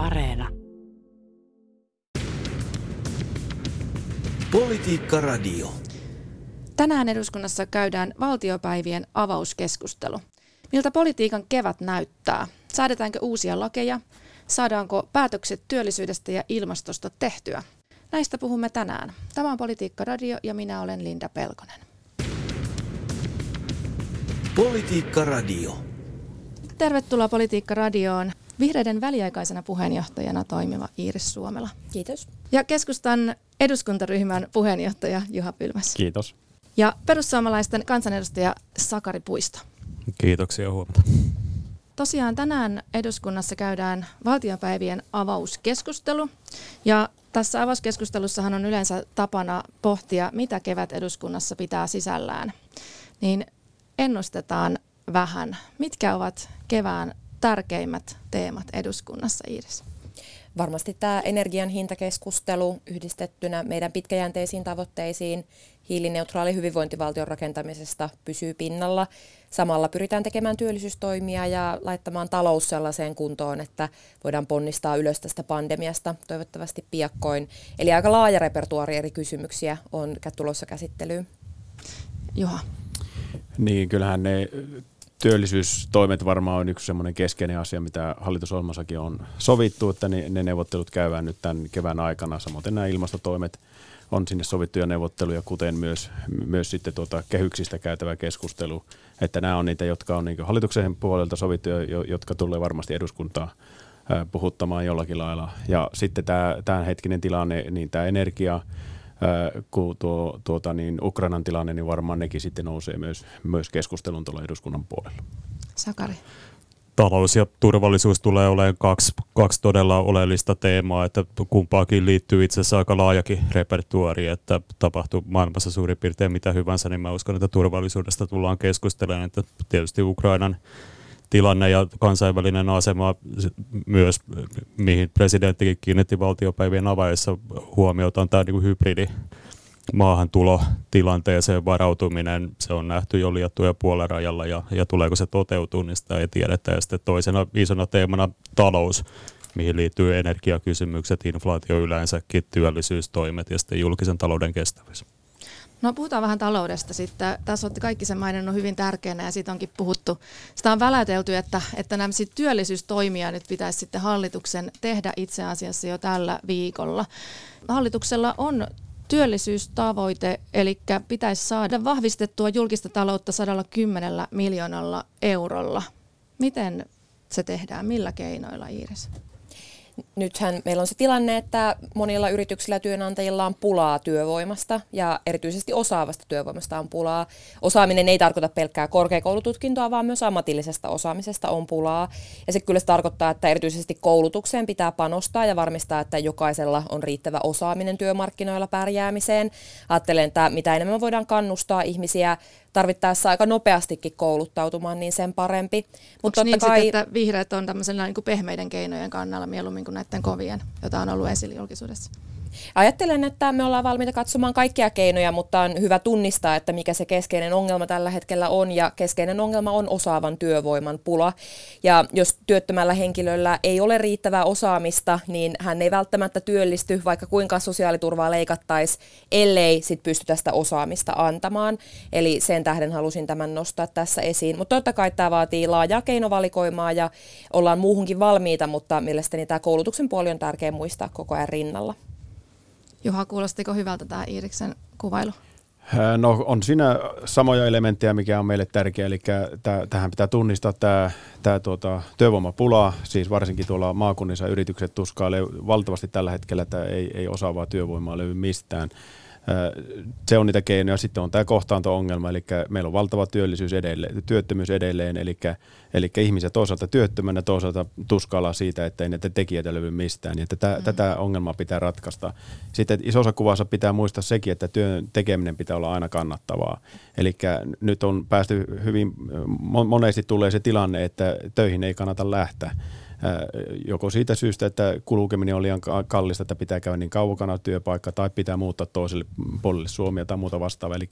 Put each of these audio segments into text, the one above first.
Areena. Politiikka Radio. Tänään eduskunnassa käydään valtiopäivien avauskeskustelu. Miltä politiikan kevät näyttää? Säädetäänkö uusia lakeja? Saadaanko päätökset työllisyydestä ja ilmastosta tehtyä? Näistä puhumme tänään. Tämä on Politiikka Radio ja minä olen Linda Pelkonen. Politiikka Radio. Tervetuloa Politiikka Radioon. Vihreiden väliaikaisena puheenjohtajana toimiva Iiris Suomela. Kiitos. Ja keskustan eduskuntaryhmän puheenjohtaja Juha Pylmäs. Kiitos. Ja perussuomalaisten kansanedustaja Sakari Puisto. Kiitoksia huomenta. Tosiaan tänään eduskunnassa käydään valtiopäivien avauskeskustelu. Ja tässä avauskeskustelussahan on yleensä tapana pohtia, mitä kevät eduskunnassa pitää sisällään. Niin ennustetaan vähän, mitkä ovat kevään tärkeimmät teemat eduskunnassa, Iiris? Varmasti tämä energian hintakeskustelu yhdistettynä meidän pitkäjänteisiin tavoitteisiin hiilineutraali hyvinvointivaltion rakentamisesta pysyy pinnalla. Samalla pyritään tekemään työllisyystoimia ja laittamaan talous sellaiseen kuntoon, että voidaan ponnistaa ylös tästä pandemiasta toivottavasti piakkoin. Eli aika laaja repertuaari eri kysymyksiä on tulossa käsittelyyn. Juha. Niin, kyllähän ne työllisyystoimet varmaan on yksi semmoinen keskeinen asia, mitä hallitusohjelmassakin on sovittu, että ne, ne neuvottelut käydään nyt tämän kevään aikana. Samoin nämä ilmastotoimet on sinne sovittuja neuvotteluja, kuten myös, myös sitten tuota kehyksistä käytävä keskustelu. Että nämä on niitä, jotka on niin hallituksen puolelta sovittuja, jotka tulee varmasti eduskuntaa puhuttamaan jollakin lailla. Ja sitten tämä tämänhetkinen tilanne, niin tämä energia, kun tuo, tuota, niin Ukrainan tilanne, niin varmaan nekin sitten nousee myös, myös keskustelun tuolla eduskunnan puolella. Sakari. Talous ja turvallisuus tulee olemaan kaksi, kaksi todella oleellista teemaa, että kumpaakin liittyy itse asiassa aika laajakin repertuari, että tapahtuu maailmassa suurin piirtein mitä hyvänsä, niin mä uskon, että turvallisuudesta tullaan keskustelemaan, että tietysti Ukrainan tilanne ja kansainvälinen asema myös, mihin presidenttikin kiinnitti valtiopäivien avaajassa huomiota, on tämä niin hybridi maahantulotilanteeseen varautuminen, se on nähty jo liettuja puolerajalla ja, ja tuleeko se toteutua, niin sitä ei tiedetä. Ja sitten toisena isona teemana talous, mihin liittyy energiakysymykset, inflaatio yleensäkin, työllisyystoimet ja sitten julkisen talouden kestävyys. No puhutaan vähän taloudesta sitten. Tässä olette kaikki sen maininnut hyvin tärkeänä ja siitä onkin puhuttu. Sitä on välätelty, että, että nämä työllisyystoimia nyt pitäisi sitten hallituksen tehdä itse asiassa jo tällä viikolla. Hallituksella on työllisyystavoite, eli pitäisi saada vahvistettua julkista taloutta 110 miljoonalla eurolla. Miten se tehdään, millä keinoilla Iiris? Nythän meillä on se tilanne, että monilla yrityksillä ja työnantajilla on pulaa työvoimasta ja erityisesti osaavasta työvoimasta on pulaa. Osaaminen ei tarkoita pelkkää korkeakoulututkintoa, vaan myös ammatillisesta osaamisesta on pulaa. Ja se kyllä se tarkoittaa, että erityisesti koulutukseen pitää panostaa ja varmistaa, että jokaisella on riittävä osaaminen työmarkkinoilla pärjäämiseen. Ajattelen, että mitä enemmän voidaan kannustaa ihmisiä tarvittaessa aika nopeastikin kouluttautumaan, niin sen parempi. Mutta niin kai... sitten, että vihreät on tämmöisellä niin kuin pehmeiden keinojen kannalla mieluummin kuin näiden kovien, jota on ollut esillä julkisuudessa? Ajattelen, että me ollaan valmiita katsomaan kaikkia keinoja, mutta on hyvä tunnistaa, että mikä se keskeinen ongelma tällä hetkellä on. Ja keskeinen ongelma on osaavan työvoiman pula. Ja jos työttömällä henkilöllä ei ole riittävää osaamista, niin hän ei välttämättä työllisty, vaikka kuinka sosiaaliturvaa leikattaisi, ellei sit pysty tästä osaamista antamaan. Eli sen tähden halusin tämän nostaa tässä esiin. Mutta totta kai tämä vaatii laajaa keinovalikoimaa ja ollaan muuhunkin valmiita, mutta mielestäni tämä koulutuksen puoli on tärkeä muistaa koko ajan rinnalla. Juha, kuulostiko hyvältä tämä Iiriksen kuvailu? No on siinä samoja elementtejä, mikä on meille tärkeä, eli tähän pitää tunnistaa tämä, tämä tuota, työvoimapula, siis varsinkin tuolla maakunnissa yritykset tuskailee valtavasti tällä hetkellä, että ei, ei osaavaa työvoimaa löydy mistään se on niitä keinoja. Sitten on tämä kohtaanto-ongelma, eli meillä on valtava työllisyys edelleen, työttömyys edelleen, eli, eli ihmiset toisaalta työttömänä, toisaalta tuskalla siitä, että ei näitä tekijöitä löydy mistään. Ja tätä, mm. tätä ongelmaa pitää ratkaista. Sitten isossa kuvassa pitää muistaa sekin, että työn tekeminen pitää olla aina kannattavaa. Eli nyt on päästy hyvin, monesti tulee se tilanne, että töihin ei kannata lähteä joko siitä syystä, että kulkeminen on liian kallista, että pitää käydä niin kaukana työpaikka tai pitää muuttaa toiselle puolelle Suomia tai muuta vastaavaa. Eli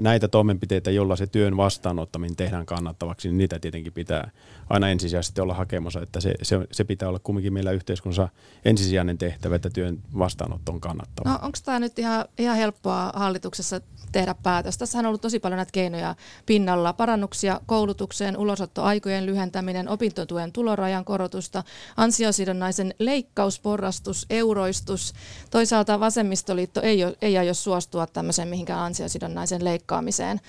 näitä toimenpiteitä, joilla se työn vastaanottaminen tehdään kannattavaksi, niin niitä tietenkin pitää aina ensisijaisesti olla hakemassa, että se, se, se pitää olla kumminkin meillä yhteiskunnassa ensisijainen tehtävä, että työn vastaanotto on kannattava. No onko tämä nyt ihan, ihan helppoa hallituksessa tehdä päätös? Tässä on ollut tosi paljon näitä keinoja pinnalla. Parannuksia koulutukseen, ulosottoaikojen lyhentäminen, opintotuen tulorajan korotusta, ansiosidonnaisen leikkausporrastus, euroistus. Toisaalta vasemmistoliitto ei, ole, ei aio suostua tämmöiseen mihinkään ansiosidonnaisen leikkaamiseen.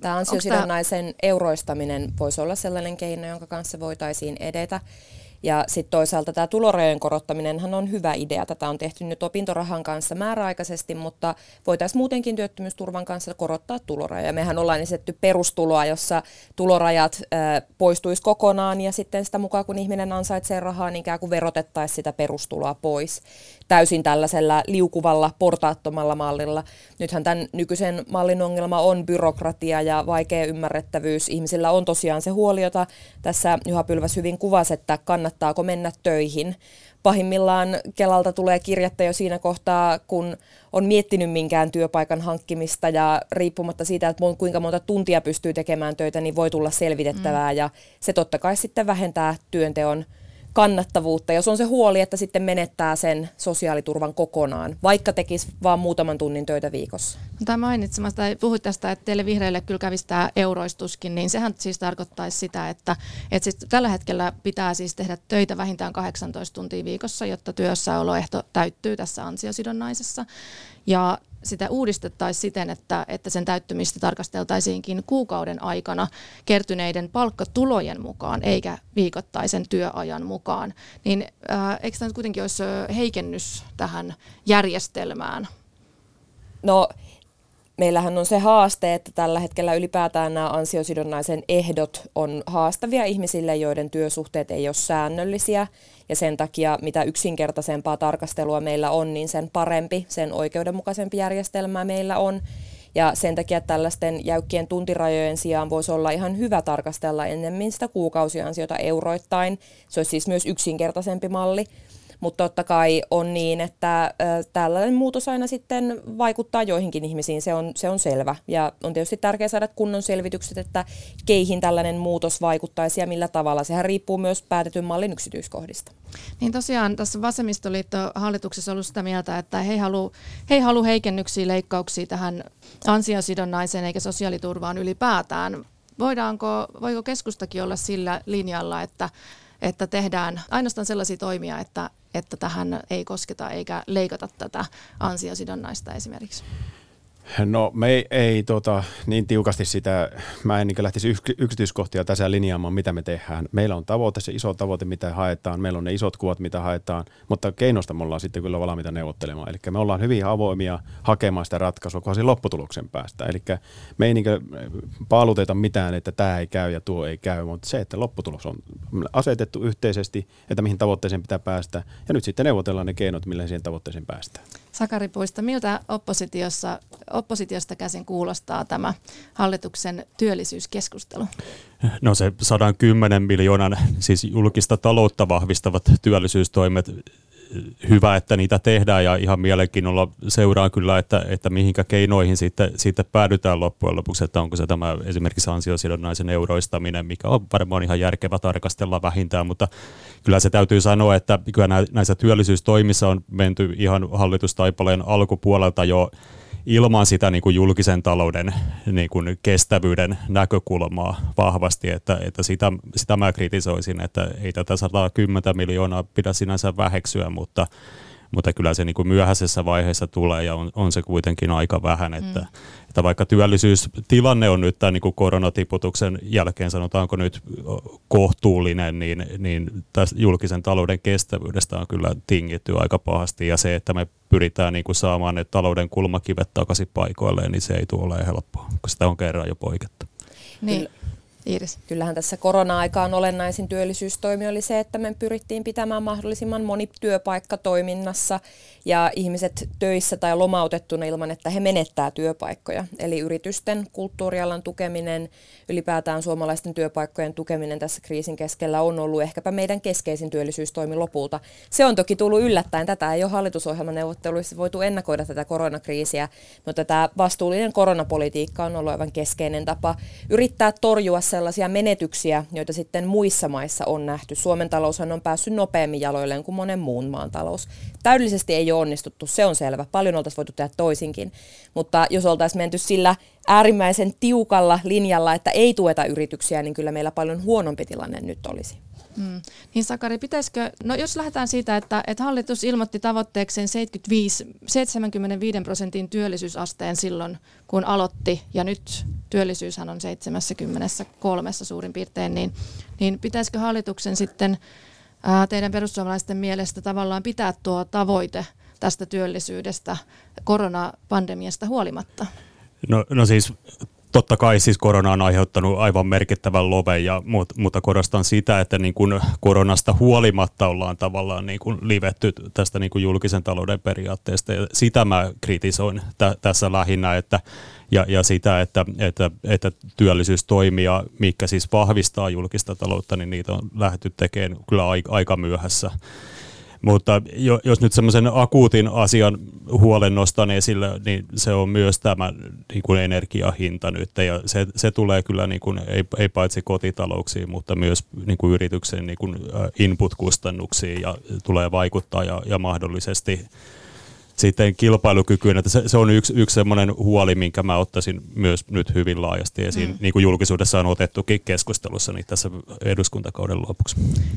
Tämä ansiosidonnaisen tämä... euroistaminen voisi olla sellainen keino, jonka kanssa voitaisiin edetä. Ja sitten toisaalta tämä tulorajojen korottaminen on hyvä idea. Tätä on tehty nyt opintorahan kanssa määräaikaisesti, mutta voitaisiin muutenkin työttömyysturvan kanssa korottaa tulorajoja. Mehän ollaan esitetty perustuloa, jossa tulorajat äh, poistuisi kokonaan ja sitten sitä mukaan kun ihminen ansaitsee rahaa, niin ikään kuin verotettaisiin sitä perustuloa pois täysin tällaisella liukuvalla, portaattomalla mallilla. Nythän tämän nykyisen mallin ongelma on byrokratia ja vaikea ymmärrettävyys. Ihmisillä on tosiaan se huoli, jota tässä Juha Pylväs hyvin kuvasi, että kannattaako mennä töihin. Pahimmillaan Kelalta tulee kirjettä jo siinä kohtaa, kun on miettinyt minkään työpaikan hankkimista ja riippumatta siitä, että kuinka monta tuntia pystyy tekemään töitä, niin voi tulla selvitettävää mm. ja se totta kai sitten vähentää työnteon kannattavuutta, jos on se huoli, että sitten menettää sen sosiaaliturvan kokonaan, vaikka tekisi vain muutaman tunnin töitä viikossa. Tämä mainitsemasta, puhuit tästä, että teille vihreille kyllä kävisi tämä euroistuskin, niin sehän siis tarkoittaisi sitä, että, että siis tällä hetkellä pitää siis tehdä töitä vähintään 18 tuntia viikossa, jotta työssäoloehto täyttyy tässä ansiosidonnaisessa. Ja sitä uudistettaisiin siten, että, että sen täyttymistä tarkasteltaisiinkin kuukauden aikana kertyneiden palkkatulojen mukaan, eikä viikoittaisen työajan mukaan. Niin äh, eikö tämä kuitenkin olisi heikennys tähän järjestelmään? No meillähän on se haaste, että tällä hetkellä ylipäätään nämä ansiosidonnaisen ehdot on haastavia ihmisille, joiden työsuhteet ei ole säännöllisiä. Ja sen takia, mitä yksinkertaisempaa tarkastelua meillä on, niin sen parempi, sen oikeudenmukaisempi järjestelmä meillä on. Ja sen takia tällaisten jäykkien tuntirajojen sijaan voisi olla ihan hyvä tarkastella ennemmin sitä kuukausiansiota euroittain. Se olisi siis myös yksinkertaisempi malli. Mutta totta kai on niin, että tällainen muutos aina sitten vaikuttaa joihinkin ihmisiin, se on, se on selvä. Ja on tietysti tärkeää saada kunnon selvitykset, että keihin tällainen muutos vaikuttaisi ja millä tavalla. Sehän riippuu myös päätetyn mallin yksityiskohdista. Niin tosiaan tässä vasemmistoliitto hallituksessa on ollut sitä mieltä, että he ei halua, he ei halua heikennyksiä, leikkauksia tähän ansiosidonnaiseen eikä sosiaaliturvaan ylipäätään. Voidaanko, voiko keskustakin olla sillä linjalla, että että tehdään ainoastaan sellaisia toimia, että, että tähän ei kosketa eikä leikata tätä ansiosidonnaista esimerkiksi. No me ei, ei tota, niin tiukasti sitä, mä en niin lähtisi yksityiskohtia tässä linjaamaan, mitä me tehdään. Meillä on tavoite, se iso tavoite, mitä haetaan, meillä on ne isot kuvat, mitä haetaan, mutta keinosta me ollaan sitten kyllä valmiita neuvottelemaan. Eli me ollaan hyvin avoimia hakemaan sitä ratkaisua, kunhan lopputuloksen päästä. Eli me ei niin paaluteta mitään, että tämä ei käy ja tuo ei käy, mutta se, että lopputulos on asetettu yhteisesti, että mihin tavoitteeseen pitää päästä, ja nyt sitten neuvotellaan ne keinot, millä siihen tavoitteeseen päästään. Sakari Puista, miltä oppositiossa, oppositiosta käsin kuulostaa tämä hallituksen työllisyyskeskustelu? No se 110 miljoonan siis julkista taloutta vahvistavat työllisyystoimet hyvä, että niitä tehdään ja ihan mielenkiinnolla seuraa kyllä, että, että mihinkä keinoihin sitten, sitten päädytään loppujen lopuksi, että onko se tämä esimerkiksi ansiosidonnaisen euroistaminen, mikä on varmaan ihan järkevä tarkastella vähintään, mutta kyllä se täytyy sanoa, että kyllä näissä työllisyystoimissa on menty ihan hallitustaipaleen alkupuolelta jo ilman sitä niin kuin julkisen talouden niin kuin kestävyyden näkökulmaa vahvasti, että, että sitä, sitä mä kritisoisin, että ei tätä 110 miljoonaa pidä sinänsä väheksyä, mutta, mutta kyllä se niin kuin myöhäisessä vaiheessa tulee ja on, on se kuitenkin aika vähän, että, mm. että vaikka työllisyystilanne on nyt tämän niin kuin koronatiputuksen jälkeen sanotaanko nyt kohtuullinen, niin, niin tästä julkisen talouden kestävyydestä on kyllä tingitty aika pahasti ja se, että me pyritään niin kuin saamaan ne talouden kulmakivet takaisin paikoilleen, niin se ei tule olemaan helppoa, koska sitä on kerran jo poikettu. Niin. Iiris. Kyllähän tässä korona-aikaan olennaisin työllisyystoimi oli se, että me pyrittiin pitämään mahdollisimman moni työpaikka toiminnassa ja ihmiset töissä tai lomautettuna ilman, että he menettää työpaikkoja. Eli yritysten kulttuurialan tukeminen, ylipäätään suomalaisten työpaikkojen tukeminen tässä kriisin keskellä on ollut ehkäpä meidän keskeisin työllisyystoimi lopulta. Se on toki tullut yllättäen. Tätä ei ole hallitusohjelmaneuvotteluissa voitu ennakoida tätä koronakriisiä, mutta tämä vastuullinen koronapolitiikka on ollut aivan keskeinen tapa yrittää torjua sellaisia menetyksiä, joita sitten muissa maissa on nähty. Suomen taloushan on päässyt nopeammin jaloilleen kuin monen muun maan talous. Täydellisesti ei ole onnistuttu, se on selvä. Paljon oltaisiin voitu tehdä toisinkin. Mutta jos oltaisiin menty sillä äärimmäisen tiukalla linjalla, että ei tueta yrityksiä, niin kyllä meillä paljon huonompi tilanne nyt olisi. Mm. Niin Sakari, pitäisikö, no jos lähdetään siitä, että, että hallitus ilmoitti tavoitteekseen 75, 75 prosentin työllisyysasteen silloin, kun aloitti, ja nyt työllisyyshän on 73 suurin piirtein, niin, niin pitäisikö hallituksen sitten ää, teidän perussuomalaisten mielestä tavallaan pitää tuo tavoite tästä työllisyydestä koronapandemiasta huolimatta? No, no siis totta kai siis korona on aiheuttanut aivan merkittävän loven, ja, mutta, korostan sitä, että niin kuin koronasta huolimatta ollaan tavallaan niin kuin livetty tästä niin kuin julkisen talouden periaatteesta. Ja sitä mä kritisoin tä, tässä lähinnä, että, ja, ja sitä, että, että, että työllisyystoimia, mikä siis vahvistaa julkista taloutta, niin niitä on lähdetty tekemään kyllä aika myöhässä. Mutta jos nyt semmoisen akuutin asian huolen nostan esille, niin se on myös tämä niin kuin energiahinta nyt. Ja se, se tulee kyllä niin kuin, ei, ei paitsi kotitalouksiin, mutta myös niin kuin yrityksen niin kuin input-kustannuksiin ja tulee vaikuttaa ja, ja mahdollisesti sitten kilpailukykyyn. Että se, se on yksi, yksi semmoinen huoli, minkä mä ottaisin myös nyt hyvin laajasti esiin, mm. niin kuin julkisuudessa on otettukin keskustelussa niin tässä eduskuntakauden lopuksi.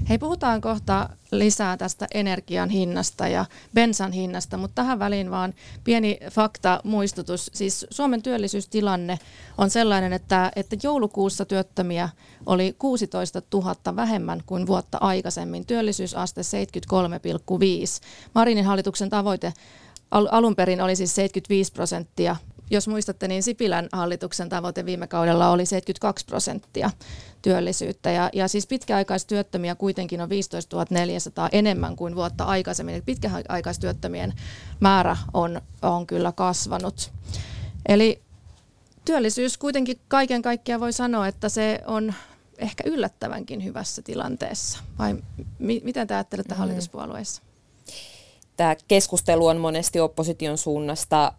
Hei, puhutaan kohta lisää tästä energian hinnasta ja bensan hinnasta, mutta tähän väliin vaan pieni fakta muistutus. Siis Suomen työllisyystilanne on sellainen, että, että joulukuussa työttömiä oli 16 000 vähemmän kuin vuotta aikaisemmin. Työllisyysaste 73,5. Marinin hallituksen tavoite al- alun perin oli siis 75 prosenttia. Jos muistatte, niin Sipilän hallituksen tavoite viime kaudella oli 72 prosenttia työllisyyttä. Ja, ja siis pitkäaikaistyöttömiä kuitenkin on 15 400 enemmän kuin vuotta aikaisemmin. pitkäaikaistyöttömien määrä on, on kyllä kasvanut. Eli työllisyys kuitenkin kaiken kaikkiaan voi sanoa, että se on ehkä yllättävänkin hyvässä tilanteessa. Vai mi- miten te ajattelette mm. hallituspuolueissa? Tämä keskustelu on monesti opposition suunnasta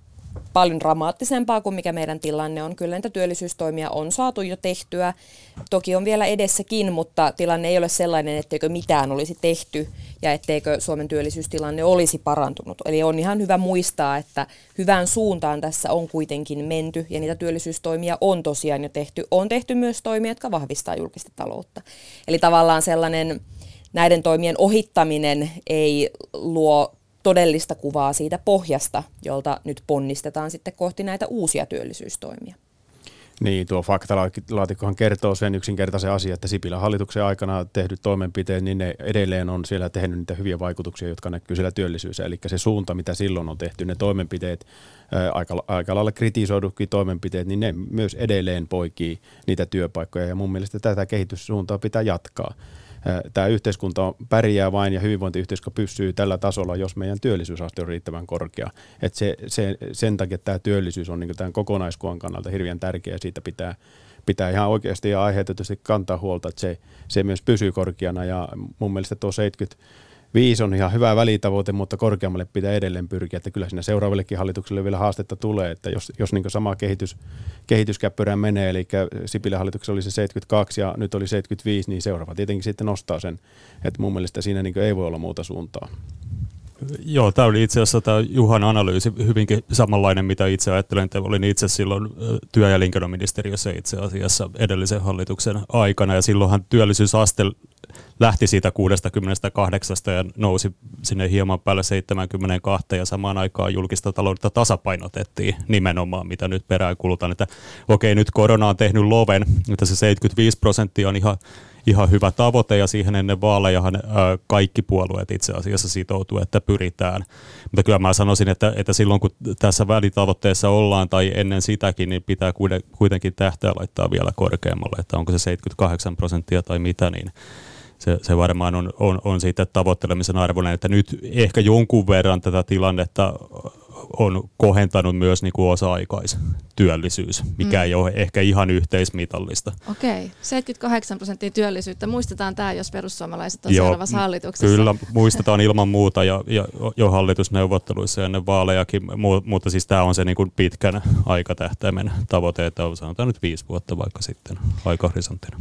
paljon dramaattisempaa kuin mikä meidän tilanne on. Kyllä niitä työllisyystoimia on saatu jo tehtyä. Toki on vielä edessäkin, mutta tilanne ei ole sellainen, etteikö mitään olisi tehty ja etteikö Suomen työllisyystilanne olisi parantunut. Eli on ihan hyvä muistaa, että hyvään suuntaan tässä on kuitenkin menty ja niitä työllisyystoimia on tosiaan jo tehty. On tehty myös toimia, jotka vahvistaa julkista taloutta. Eli tavallaan sellainen näiden toimien ohittaminen ei luo todellista kuvaa siitä pohjasta, jolta nyt ponnistetaan sitten kohti näitä uusia työllisyystoimia. Niin, tuo faktalaatikkohan kertoo sen yksinkertaisen asian, että Sipilän hallituksen aikana tehdyt toimenpiteet, niin ne edelleen on siellä tehnyt niitä hyviä vaikutuksia, jotka näkyy siellä työllisyydessä. Eli se suunta, mitä silloin on tehty, ne toimenpiteet, aika, aika lailla kritisoidutkin toimenpiteet, niin ne myös edelleen poikii niitä työpaikkoja. Ja mun mielestä tätä kehityssuuntaa pitää jatkaa tämä yhteiskunta pärjää vain ja hyvinvointiyhteiskunta pysyy tällä tasolla, jos meidän työllisyysaste on riittävän korkea. Et se, se, sen takia tämä työllisyys on niin tämän kokonaiskuvan kannalta hirveän tärkeä. Siitä pitää, pitää ihan oikeasti ja aiheutetusti kantaa huolta, että se, se myös pysyy korkeana. Ja mun mielestä tuo 70 Viisi on ihan hyvä välitavoite, mutta korkeammalle pitää edelleen pyrkiä, että kyllä siinä seuraavillekin hallitukselle vielä haastetta tulee, että jos, jos niin sama kehitys, kehityskäppyrään menee, eli Sipilän hallituksessa oli se 72 ja nyt oli 75, niin seuraava tietenkin sitten nostaa sen, että mun mielestä siinä niin ei voi olla muuta suuntaa. Joo, tämä oli itse asiassa tämä Juhan analyysi hyvinkin samanlainen, mitä itse ajattelen. Että olin itse silloin työ- ja elinkeinoministeriössä itse asiassa edellisen hallituksen aikana, ja silloinhan työllisyysaste lähti siitä 68 ja nousi sinne hieman päälle 72 ja samaan aikaan julkista taloutta tasapainotettiin nimenomaan, mitä nyt perään kulutaan. Että okei, nyt korona on tehnyt loven, että se 75 prosenttia on ihan ihan hyvä tavoite ja siihen ennen vaalejahan kaikki puolueet itse asiassa sitoutuu, että pyritään. Mutta kyllä mä sanoisin, että, että silloin kun tässä välitavoitteessa ollaan tai ennen sitäkin, niin pitää kuitenkin tähtää laittaa vielä korkeammalle, että onko se 78 prosenttia tai mitä, niin se, se varmaan on, on, on siitä tavoittelemisen arvoinen, että nyt ehkä jonkun verran tätä tilannetta on kohentanut myös niin kuin osa-aikaistyöllisyys, mikä mm. ei ole ehkä ihan yhteismitallista. Okei, 78 prosenttia työllisyyttä. Muistetaan tämä, jos perussuomalaiset on Joo, seuraavassa hallituksessa. Kyllä, muistetaan ilman muuta ja, ja jo hallitusneuvotteluissa ennen vaalejakin, mutta siis tämä on se niin kuin pitkän aikatähtäimen tavoite, että on sanotaan nyt viisi vuotta vaikka sitten aikahorisonttina.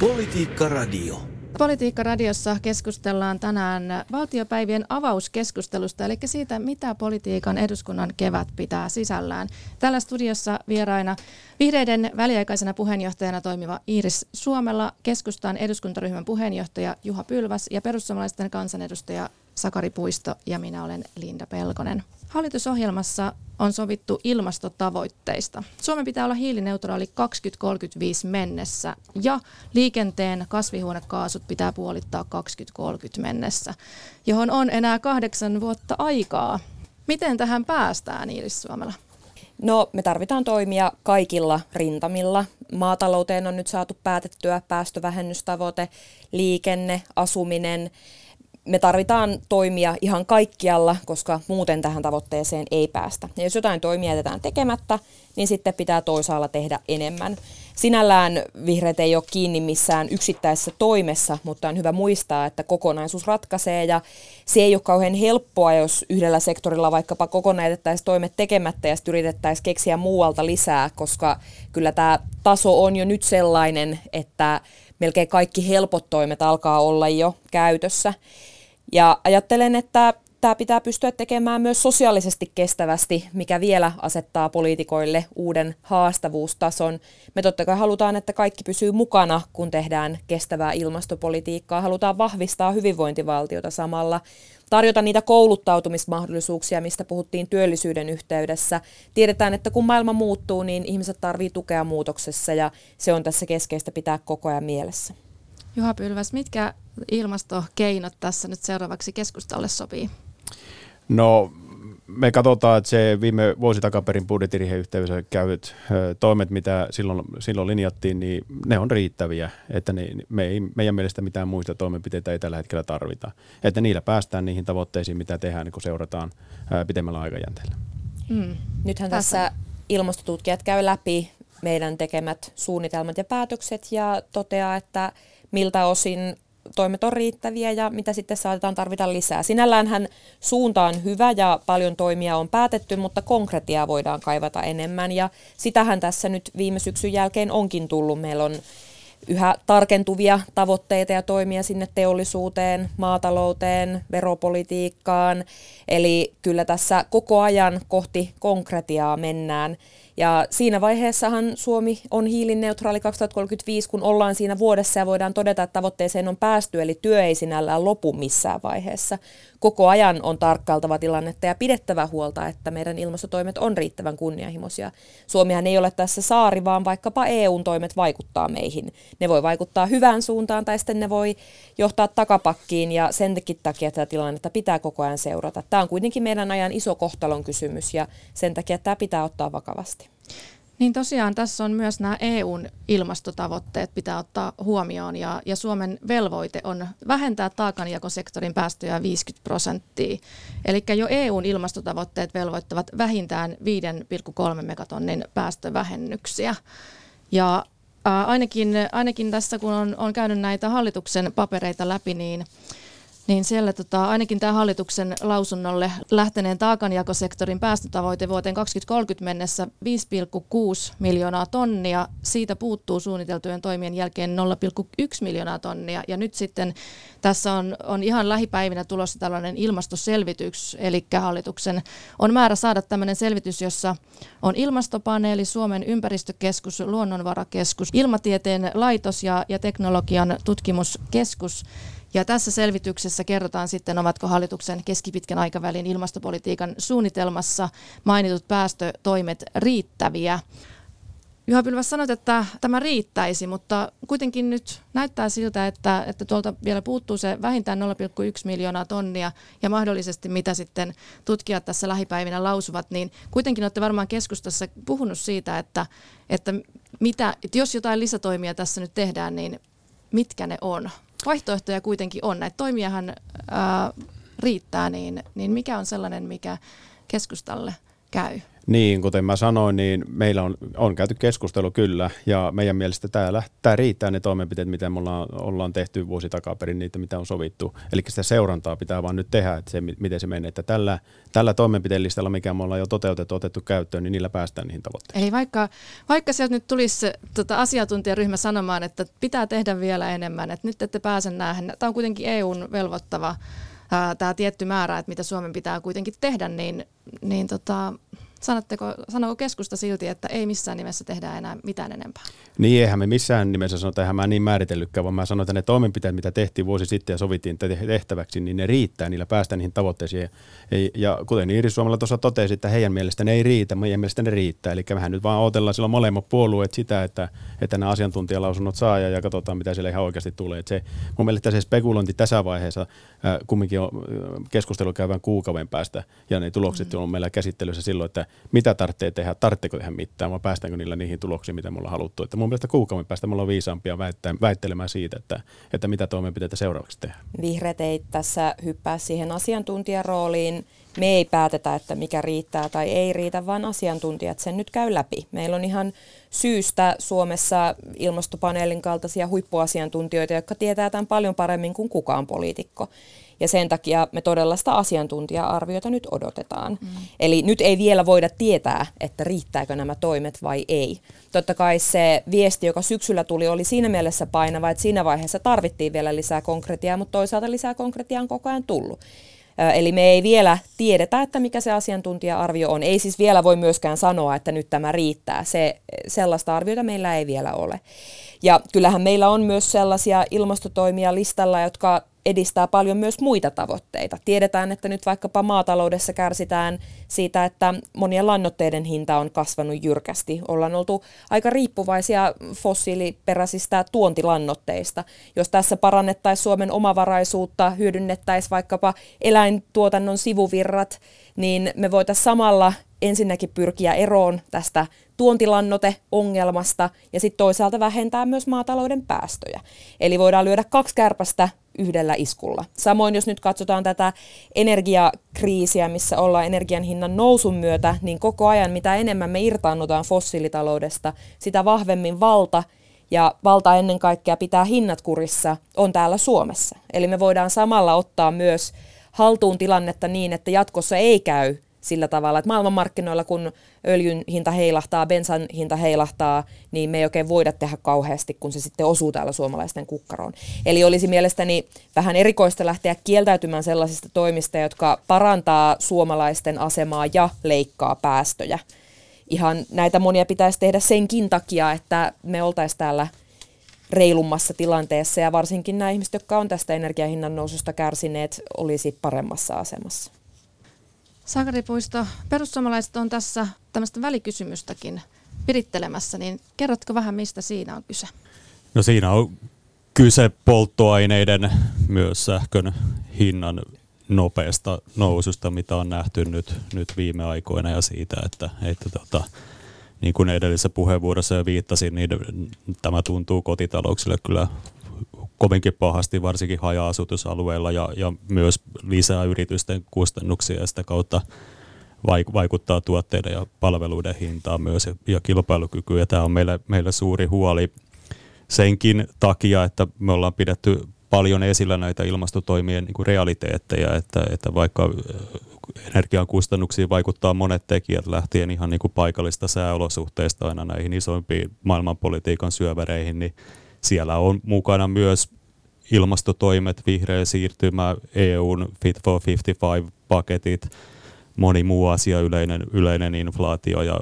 Politiikka Radio. Politiikka Radiossa keskustellaan tänään valtiopäivien avauskeskustelusta, eli siitä, mitä politiikan eduskunnan kevät pitää sisällään. Tällä studiossa vieraina vihreiden väliaikaisena puheenjohtajana toimiva Iiris Suomella, keskustan eduskuntaryhmän puheenjohtaja Juha Pylväs ja perussuomalaisten kansanedustaja Sakari Puisto ja minä olen Linda Pelkonen. Hallitusohjelmassa on sovittu ilmastotavoitteista. Suomen pitää olla hiilineutraali 2035 mennessä ja liikenteen kasvihuonekaasut pitää puolittaa 2030 mennessä, johon on enää kahdeksan vuotta aikaa. Miten tähän päästään, Iiris Suomella? No, me tarvitaan toimia kaikilla rintamilla. Maatalouteen on nyt saatu päätettyä päästövähennystavoite, liikenne, asuminen, me tarvitaan toimia ihan kaikkialla, koska muuten tähän tavoitteeseen ei päästä. Ja jos jotain toimia jätetään tekemättä, niin sitten pitää toisaalla tehdä enemmän. Sinällään vihreät ei ole kiinni missään yksittäisessä toimessa, mutta on hyvä muistaa, että kokonaisuus ratkaisee ja se ei ole kauhean helppoa, jos yhdellä sektorilla vaikkapa kokonaan jätettäisiin toimet tekemättä ja sitten yritettäisiin keksiä muualta lisää, koska kyllä tämä taso on jo nyt sellainen, että melkein kaikki helpot toimet alkaa olla jo käytössä. Ja ajattelen, että tämä pitää pystyä tekemään myös sosiaalisesti kestävästi, mikä vielä asettaa poliitikoille uuden haastavuustason. Me totta kai halutaan, että kaikki pysyy mukana, kun tehdään kestävää ilmastopolitiikkaa. Halutaan vahvistaa hyvinvointivaltiota samalla, tarjota niitä kouluttautumismahdollisuuksia, mistä puhuttiin työllisyyden yhteydessä. Tiedetään, että kun maailma muuttuu, niin ihmiset tarvitsevat tukea muutoksessa ja se on tässä keskeistä pitää koko ajan mielessä. Juha Pylväs, mitkä ilmastokeinot tässä nyt seuraavaksi keskustalle sopii? No me katsotaan, että se viime vuosi takaperin budjettirihen yhteydessä käydyt toimet, mitä silloin, silloin linjattiin, niin ne on riittäviä. Että ne, me ei, meidän mielestä mitään muista toimenpiteitä ei tällä hetkellä tarvita. Että niillä päästään niihin tavoitteisiin, mitä tehdään, niin kun seurataan pitemmällä aikajänteellä. Mm. Nythän tässä ilmastotutkijat käy läpi meidän tekemät suunnitelmat ja päätökset ja toteaa, että miltä osin toimet on riittäviä ja mitä sitten saatetaan tarvita lisää. Sinällään hän suunta on hyvä ja paljon toimia on päätetty, mutta konkretiaa voidaan kaivata enemmän ja sitähän tässä nyt viime syksyn jälkeen onkin tullut. Meillä on yhä tarkentuvia tavoitteita ja toimia sinne teollisuuteen, maatalouteen, veropolitiikkaan. Eli kyllä tässä koko ajan kohti konkretiaa mennään. Ja siinä vaiheessahan Suomi on hiilineutraali 2035, kun ollaan siinä vuodessa ja voidaan todeta, että tavoitteeseen on päästy, eli työ ei sinällään lopu missään vaiheessa. Koko ajan on tarkkailtava tilannetta ja pidettävä huolta, että meidän ilmastotoimet on riittävän kunnianhimoisia. Suomihan ei ole tässä saari, vaan vaikkapa EUn toimet vaikuttaa meihin. Ne voi vaikuttaa hyvään suuntaan tai sitten ne voi johtaa takapakkiin ja sen takia tätä tilannetta pitää koko ajan seurata. Tämä on kuitenkin meidän ajan iso kohtalon kysymys ja sen takia tämä pitää ottaa vakavasti. Niin tosiaan tässä on myös nämä EUn ilmastotavoitteet pitää ottaa huomioon ja, ja Suomen velvoite on vähentää taakanjakosektorin päästöjä 50 prosenttia. Eli jo EUn ilmastotavoitteet velvoittavat vähintään 5,3 megatonnin päästövähennyksiä. Ja ää, ainakin, ainakin tässä kun on, on käynyt näitä hallituksen papereita läpi, niin niin siellä tota, ainakin tämä hallituksen lausunnolle lähteneen taakanjakosektorin päästötavoite vuoteen 2030 mennessä 5,6 miljoonaa tonnia. Siitä puuttuu suunniteltujen toimien jälkeen 0,1 miljoonaa tonnia. Ja nyt sitten tässä on, on ihan lähipäivinä tulossa tällainen ilmastoselvitys, eli hallituksen on määrä saada tämmöinen selvitys, jossa on ilmastopaneeli, Suomen ympäristökeskus, luonnonvarakeskus, ilmatieteen laitos ja, ja teknologian tutkimuskeskus ja tässä selvityksessä kerrotaan sitten, ovatko hallituksen keskipitkän aikavälin ilmastopolitiikan suunnitelmassa mainitut päästötoimet riittäviä. Juha Pylväs sanoit, että tämä riittäisi, mutta kuitenkin nyt näyttää siltä, että, että tuolta vielä puuttuu se vähintään 0,1 miljoonaa tonnia ja mahdollisesti mitä sitten tutkijat tässä lähipäivinä lausuvat, niin kuitenkin olette varmaan keskustassa puhunut siitä, että, että, mitä, että jos jotain lisätoimia tässä nyt tehdään, niin mitkä ne on? Vaihtoehtoja kuitenkin on. Näitä toimiahan ää, riittää, niin, niin mikä on sellainen, mikä keskustalle käy? Niin, kuten mä sanoin, niin meillä on, on käyty keskustelu kyllä, ja meidän mielestä täällä, tämä riittää ne toimenpiteet, mitä me ollaan, ollaan tehty vuosi takaperin, niitä mitä on sovittu. Eli sitä seurantaa pitää vaan nyt tehdä, että se, miten se menee. Että tällä, tällä toimenpiteellistalla, mikä me ollaan jo toteutettu, otettu käyttöön, niin niillä päästään niihin tavoitteisiin. Eli vaikka, vaikka sieltä nyt tulisi tota, asiantuntijaryhmä sanomaan, että pitää tehdä vielä enemmän, että nyt ette pääse näihin, tämä on kuitenkin EUn velvoittava tämä tietty määrä, että mitä Suomen pitää kuitenkin tehdä, niin, niin tota, Sanotteko, sanoo keskusta silti, että ei missään nimessä tehdä enää mitään enempää? Niin, eihän me missään nimessä sanota, eihän mä niin määritellytkään, vaan mä sanon, että ne toimenpiteet, mitä tehtiin vuosi sitten ja sovittiin tehtäväksi, niin ne riittää, niillä päästään niihin tavoitteisiin. Ja, kuten Iiris Suomella tuossa totesi, että heidän mielestä ne ei riitä, meidän mielestä ne riittää. Eli mehän nyt vaan odotellaan silloin molemmat puolueet sitä, että, että nämä asiantuntijalausunnot saa ja, ja katsotaan, mitä siellä ihan oikeasti tulee. Et se, mun mielestä se spekulointi tässä vaiheessa äh, kumminkin on keskustelu käyvän kuukauden päästä ja ne tulokset mm. on meillä käsittelyssä silloin, että mitä tarvitsee tehdä, tarvitseeko tehdä mitään, vai päästäänkö niillä niihin tuloksiin, mitä me ollaan haluttu. Että mun mielestä kuukauden päästä me ollaan viisaampia väittelemään siitä, että, että mitä toimenpiteitä seuraavaksi tehdään. Vihreät ei tässä hyppää siihen asiantuntijarooliin. Me ei päätetä, että mikä riittää tai ei riitä, vaan asiantuntijat sen nyt käy läpi. Meillä on ihan syystä Suomessa ilmastopaneelin kaltaisia huippuasiantuntijoita, jotka tietää tämän paljon paremmin kuin kukaan poliitikko. Ja sen takia me todella sitä asiantuntija-arviota nyt odotetaan. Mm. Eli nyt ei vielä voida tietää, että riittääkö nämä toimet vai ei. Totta kai se viesti, joka syksyllä tuli, oli siinä mielessä painava, että siinä vaiheessa tarvittiin vielä lisää konkretiaa, mutta toisaalta lisää konkretiaa on koko ajan tullut. Eli me ei vielä tiedetä, että mikä se asiantuntija-arvio on. Ei siis vielä voi myöskään sanoa, että nyt tämä riittää. Se, sellaista arviota meillä ei vielä ole. Ja kyllähän meillä on myös sellaisia ilmastotoimia listalla, jotka edistää paljon myös muita tavoitteita. Tiedetään, että nyt vaikkapa maataloudessa kärsitään siitä, että monien lannoitteiden hinta on kasvanut jyrkästi. Ollaan oltu aika riippuvaisia fossiiliperäisistä tuontilannoitteista. Jos tässä parannettaisiin Suomen omavaraisuutta, hyödynnettäisiin vaikkapa eläintuotannon sivuvirrat, niin me voitaisiin samalla ensinnäkin pyrkiä eroon tästä tuontilannoteongelmasta ja sitten toisaalta vähentää myös maatalouden päästöjä. Eli voidaan lyödä kaksi kärpästä yhdellä iskulla. Samoin jos nyt katsotaan tätä energiakriisiä, missä ollaan energian hinnan nousun myötä, niin koko ajan mitä enemmän me irtaannutaan fossiilitaloudesta, sitä vahvemmin valta ja valta ennen kaikkea pitää hinnat kurissa on täällä Suomessa. Eli me voidaan samalla ottaa myös haltuun tilannetta niin, että jatkossa ei käy sillä tavalla, että maailmanmarkkinoilla kun öljyn hinta heilahtaa, bensan hinta heilahtaa, niin me ei oikein voida tehdä kauheasti, kun se sitten osuu täällä suomalaisten kukkaroon. Eli olisi mielestäni vähän erikoista lähteä kieltäytymään sellaisista toimista, jotka parantaa suomalaisten asemaa ja leikkaa päästöjä. Ihan näitä monia pitäisi tehdä senkin takia, että me oltaisiin täällä reilummassa tilanteessa ja varsinkin nämä ihmiset, jotka on tästä energiahinnan noususta kärsineet, olisi paremmassa asemassa. Sakari Puisto, perussuomalaiset on tässä tämmöistä välikysymystäkin virittelemässä, niin kerrotko vähän, mistä siinä on kyse? No siinä on kyse polttoaineiden, myös sähkön hinnan nopeasta noususta, mitä on nähty nyt, nyt viime aikoina ja siitä, että, että tota, niin kuin edellisessä puheenvuorossa jo viittasin, niin tämä tuntuu kotitalouksille kyllä kovinkin pahasti, varsinkin haja-asutusalueilla ja, ja myös lisää yritysten kustannuksia ja sitä kautta vaikuttaa tuotteiden ja palveluiden hintaan myös ja, ja kilpailukykyyn. Ja tämä on meille, meille suuri huoli senkin takia, että me ollaan pidetty paljon esillä näitä ilmastotoimien niin kuin realiteetteja, että, että vaikka energian kustannuksiin vaikuttaa monet tekijät lähtien ihan niin kuin paikallista sääolosuhteista aina näihin isompiin maailmanpolitiikan syövereihin, niin siellä on mukana myös ilmastotoimet, vihreä siirtymä, EUn Fit for 55-paketit, moni muu asia, yleinen, yleinen inflaatio ja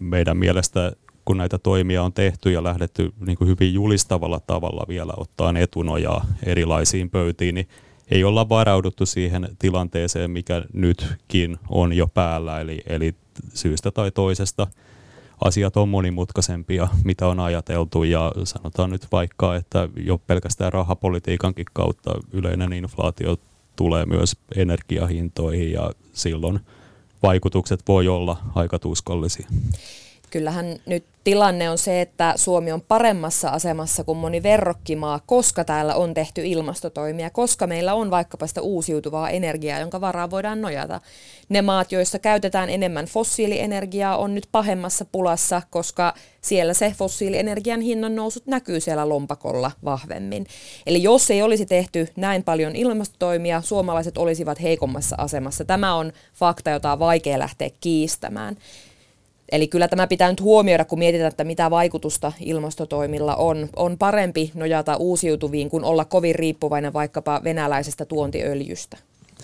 meidän mielestä kun näitä toimia on tehty ja lähdetty niin kuin hyvin julistavalla tavalla vielä ottaa etunojaa erilaisiin pöytiin, niin ei olla varauduttu siihen tilanteeseen, mikä nytkin on jo päällä, eli, eli syystä tai toisesta – asiat on monimutkaisempia, mitä on ajateltu ja sanotaan nyt vaikka, että jo pelkästään rahapolitiikankin kautta yleinen inflaatio tulee myös energiahintoihin ja silloin vaikutukset voi olla aika tuskallisia. Kyllähän nyt tilanne on se, että Suomi on paremmassa asemassa kuin moni verrokkimaa, koska täällä on tehty ilmastotoimia, koska meillä on vaikkapa sitä uusiutuvaa energiaa, jonka varaa voidaan nojata. Ne maat, joissa käytetään enemmän fossiilienergiaa, on nyt pahemmassa pulassa, koska siellä se fossiilienergian hinnan nousut näkyy siellä lompakolla vahvemmin. Eli jos ei olisi tehty näin paljon ilmastotoimia, suomalaiset olisivat heikommassa asemassa. Tämä on fakta, jota on vaikea lähteä kiistämään. Eli kyllä tämä pitää nyt huomioida, kun mietitään, että mitä vaikutusta ilmastotoimilla on. On parempi nojata uusiutuviin kuin olla kovin riippuvainen vaikkapa venäläisestä tuontiöljystä.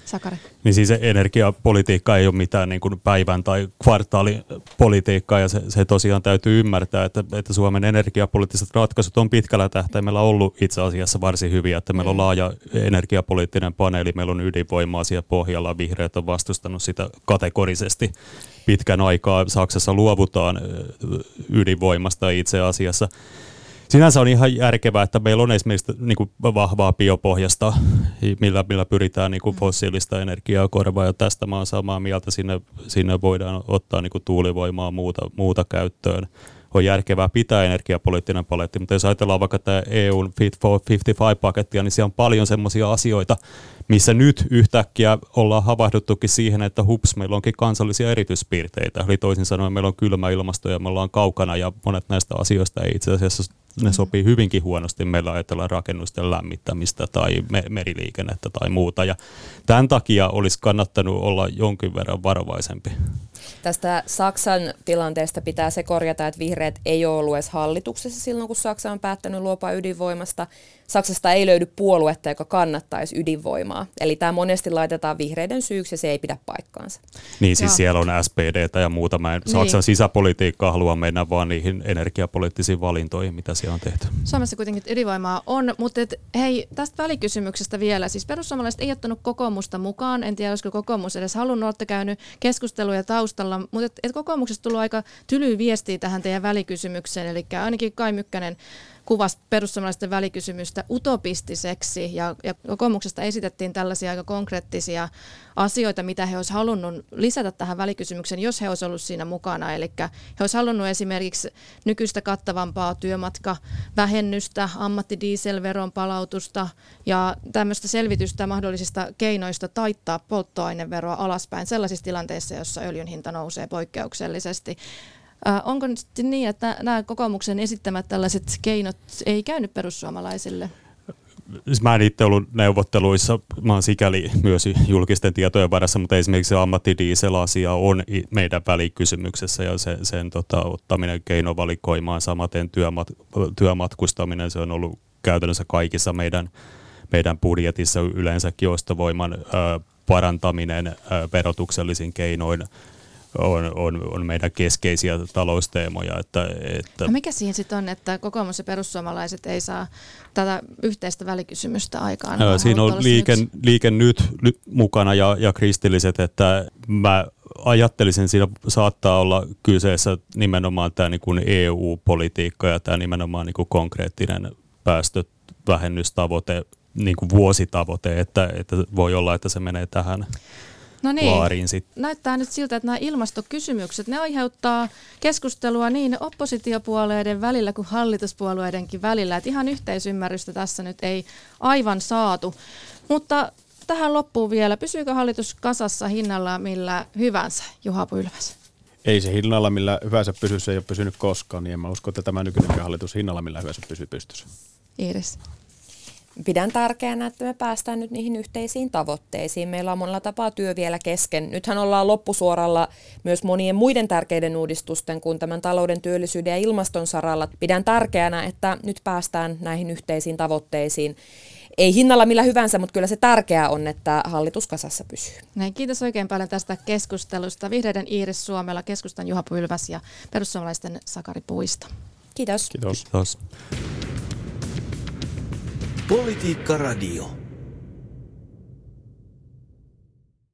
Sakari. Niin siis se energiapolitiikka ei ole mitään niin kuin päivän tai kvartaalipolitiikkaa ja se, se tosiaan täytyy ymmärtää, että, että Suomen energiapoliittiset ratkaisut on pitkällä tähtäimellä ollut itse asiassa varsin hyviä, että meillä on mm. laaja energiapoliittinen paneeli, meillä on ydinvoimaa siellä pohjalla, vihreät on vastustanut sitä kategorisesti pitkän aikaa. Saksassa luovutaan ydinvoimasta itse asiassa sinänsä on ihan järkevää, että meillä on esimerkiksi niin kuin vahvaa biopohjasta, millä, millä pyritään niin kuin mm. fossiilista energiaa korvaa, ja tästä mä olen samaa mieltä, sinne, sinne voidaan ottaa niin kuin tuulivoimaa muuta, muuta käyttöön. On järkevää pitää energiapoliittinen paletti, mutta jos ajatellaan vaikka tämä EUn Fit for 55-pakettia, niin siellä on paljon semmoisia asioita, missä nyt yhtäkkiä ollaan havahduttukin siihen, että hups, meillä onkin kansallisia erityispiirteitä. Eli toisin sanoen meillä on kylmä ilmasto ja me ollaan kaukana ja monet näistä asioista ei itse asiassa ne sopii hyvinkin huonosti. Meillä ajatellaan rakennusten lämmittämistä tai me- meriliikennettä tai muuta. Ja tämän takia olisi kannattanut olla jonkin verran varovaisempi. Tästä Saksan tilanteesta pitää se korjata, että vihreät ei ole ollut edes hallituksessa silloin, kun Saksa on päättänyt luopua ydinvoimasta. Saksasta ei löydy puoluetta, joka kannattaisi ydinvoimaa. Eli tämä monesti laitetaan vihreiden syyksi ja se ei pidä paikkaansa. Niin siis Joo. siellä on SPD ja muuta. Mä en niin. Saksan sisäpolitiikkaa halua mennä vaan niihin energiapoliittisiin valintoihin, mitä siellä on tehty. Suomessa kuitenkin ydinvoimaa on, mutta et, hei, tästä välikysymyksestä vielä. Siis perussuomalaiset ei ottanut kokoomusta mukaan. En tiedä, olisiko kokoomus edes halunnut, olette käynyt keskusteluja taustalla, mutta et, et kokoomuksesta tullut aika tyly viestiä tähän teidän välikysymykseen. Eli ainakin Kai Mykkänen kuvasi perussuomalaisten välikysymystä utopistiseksi ja, ja kokoomuksesta esitettiin tällaisia aika konkreettisia asioita, mitä he olisivat halunnut lisätä tähän välikysymykseen, jos he olisivat olleet siinä mukana. Eli he olisivat halunnut esimerkiksi nykyistä kattavampaa työmatkavähennystä, ammattidieselveron palautusta ja tämmöistä selvitystä mahdollisista keinoista taittaa polttoaineveroa alaspäin sellaisissa tilanteissa, jossa öljyn hinta nousee poikkeuksellisesti. Äh, onko nyt niin, että nämä kokoomuksen esittämät tällaiset keinot ei käynyt perussuomalaisille? Siis mä en itse ollut neuvotteluissa, mä oon sikäli myös julkisten tietojen varassa, mutta esimerkiksi se ammattidiesel-asia on meidän välikysymyksessä ja sen, sen tota, ottaminen keinovalikoimaan samaten työmat, työmatkustaminen, se on ollut käytännössä kaikissa meidän, meidän budjetissa yleensäkin ostovoiman ö, parantaminen ö, verotuksellisin keinoin on, on, on meidän keskeisiä talousteemoja. Että, että no mikä siinä sitten on, että kokoomus ja perussuomalaiset ei saa tätä yhteistä välikysymystä aikaan? No, siinä on liike, liike nyt, nyt mukana ja, ja kristilliset, että mä ajattelisin, siinä saattaa olla kyseessä nimenomaan tämä niin EU-politiikka ja tämä nimenomaan niin kuin konkreettinen päästövähennystavoite, niin kuin vuositavoite, että, että voi olla, että se menee tähän no niin. laariin sitten. Näyttää nyt siltä, että nämä ilmastokysymykset, ne aiheuttaa keskustelua niin oppositiopuolueiden välillä kuin hallituspuolueidenkin välillä. Että ihan yhteisymmärrystä tässä nyt ei aivan saatu. Mutta tähän loppuu vielä, pysyykö hallitus kasassa hinnalla millä hyvänsä, Juha Pylväs? Ei se hinnalla millä hyvänsä pysy, se ei ole pysynyt koskaan, niin en mä usko, että tämä nykyinen hallitus hinnalla millä hyvänsä pysyy pystyssä. Iiris pidän tärkeänä, että me päästään nyt niihin yhteisiin tavoitteisiin. Meillä on monella tapaa työ vielä kesken. Nythän ollaan loppusuoralla myös monien muiden tärkeiden uudistusten kuin tämän talouden, työllisyyden ja ilmaston saralla. Pidän tärkeänä, että nyt päästään näihin yhteisiin tavoitteisiin. Ei hinnalla millä hyvänsä, mutta kyllä se tärkeää on, että hallitus kasassa pysyy. Näin, kiitos oikein paljon tästä keskustelusta. Vihreiden Iiris Suomella, keskustan Juha Pylväs ja perussuomalaisten Sakari Puista. Kiitos. Kiitos. Kiitos. Politiikka Radio.